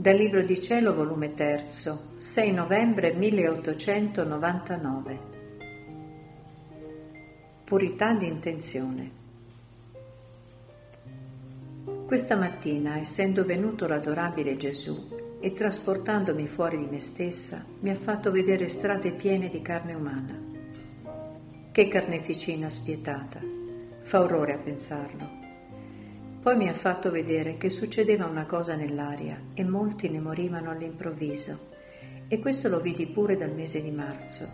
Dal Libro di Cielo, volume 3, 6 novembre 1899. Purità di intenzione. Questa mattina, essendo venuto l'adorabile Gesù e trasportandomi fuori di me stessa, mi ha fatto vedere strade piene di carne umana. Che carneficina spietata! Fa orrore a pensarlo. Poi mi ha fatto vedere che succedeva una cosa nell'aria e molti ne morivano all'improvviso e questo lo vidi pure dal mese di marzo.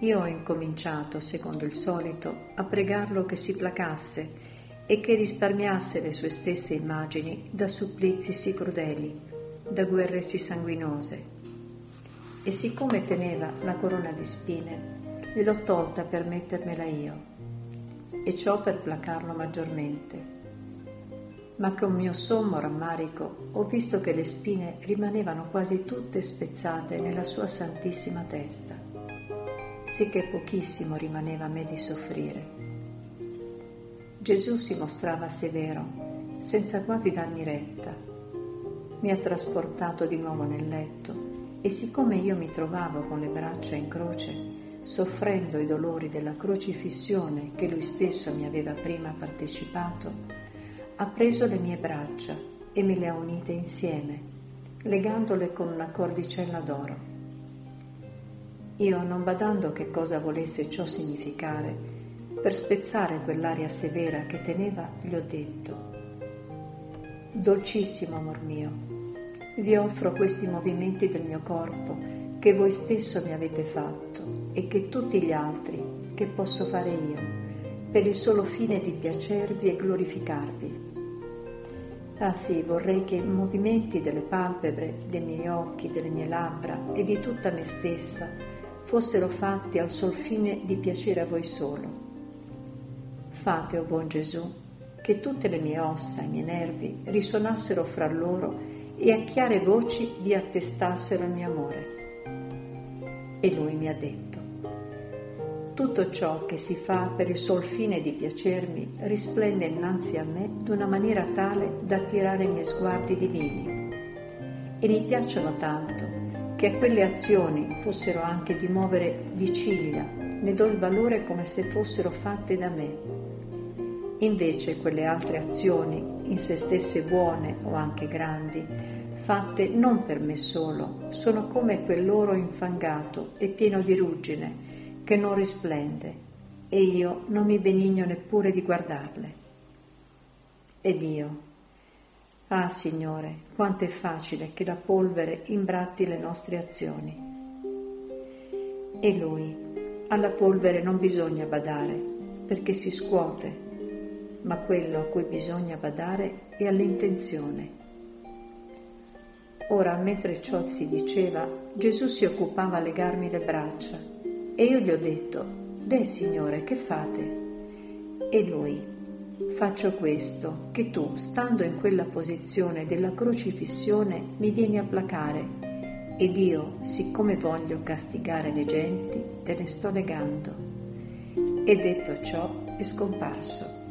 Io ho incominciato, secondo il solito, a pregarlo che si placasse e che risparmiasse le sue stesse immagini da supplizi sì crudeli, da guerre sì sanguinose. E siccome teneva la corona di spine, gliel'ho tolta per mettermela io e ciò per placarlo maggiormente. Ma con mio sommo rammarico ho visto che le spine rimanevano quasi tutte spezzate nella sua santissima testa, sì pochissimo rimaneva a me di soffrire. Gesù si mostrava severo, senza quasi darmi retta. Mi ha trasportato di nuovo nel letto e siccome io mi trovavo con le braccia in croce, soffrendo i dolori della crocifissione che lui stesso mi aveva prima partecipato, ha preso le mie braccia e me le ha unite insieme, legandole con una cordicella d'oro. Io, non badando che cosa volesse ciò significare, per spezzare quell'aria severa che teneva, gli ho detto, Dolcissimo amor mio, vi offro questi movimenti del mio corpo che voi stesso mi avete fatto e che tutti gli altri che posso fare io, per il solo fine di piacervi e glorificarvi. Ah sì, vorrei che i movimenti delle palpebre, dei miei occhi, delle mie labbra e di tutta me stessa fossero fatti al sol fine di piacere a voi solo. Fate, o oh buon Gesù, che tutte le mie ossa e i miei nervi risuonassero fra loro e a chiare voci vi attestassero il mio amore. E lui mi ha detto, tutto ciò che si fa per il sol fine di piacermi risplende innanzi a me d'una maniera tale da attirare i miei sguardi divini. E mi piacciono tanto che a quelle azioni fossero anche di muovere di ciglia, ne do il valore come se fossero fatte da me. Invece quelle altre azioni, in se stesse buone o anche grandi, fatte non per me solo, sono come quell'oro infangato e pieno di ruggine, che non risplende e io non mi benigno neppure di guardarle. Ed io, ah Signore, quanto è facile che la polvere imbratti le nostre azioni. E lui, alla polvere non bisogna badare, perché si scuote, ma quello a cui bisogna badare è all'intenzione. Ora, mentre ciò si diceva, Gesù si occupava a legarmi le braccia e io gli ho detto, Beh Signore, che fate? E lui, faccio questo, che tu, stando in quella posizione della crocifissione, mi vieni a placare, ed io, siccome voglio castigare le genti, te ne sto legando. E detto ciò, è scomparso.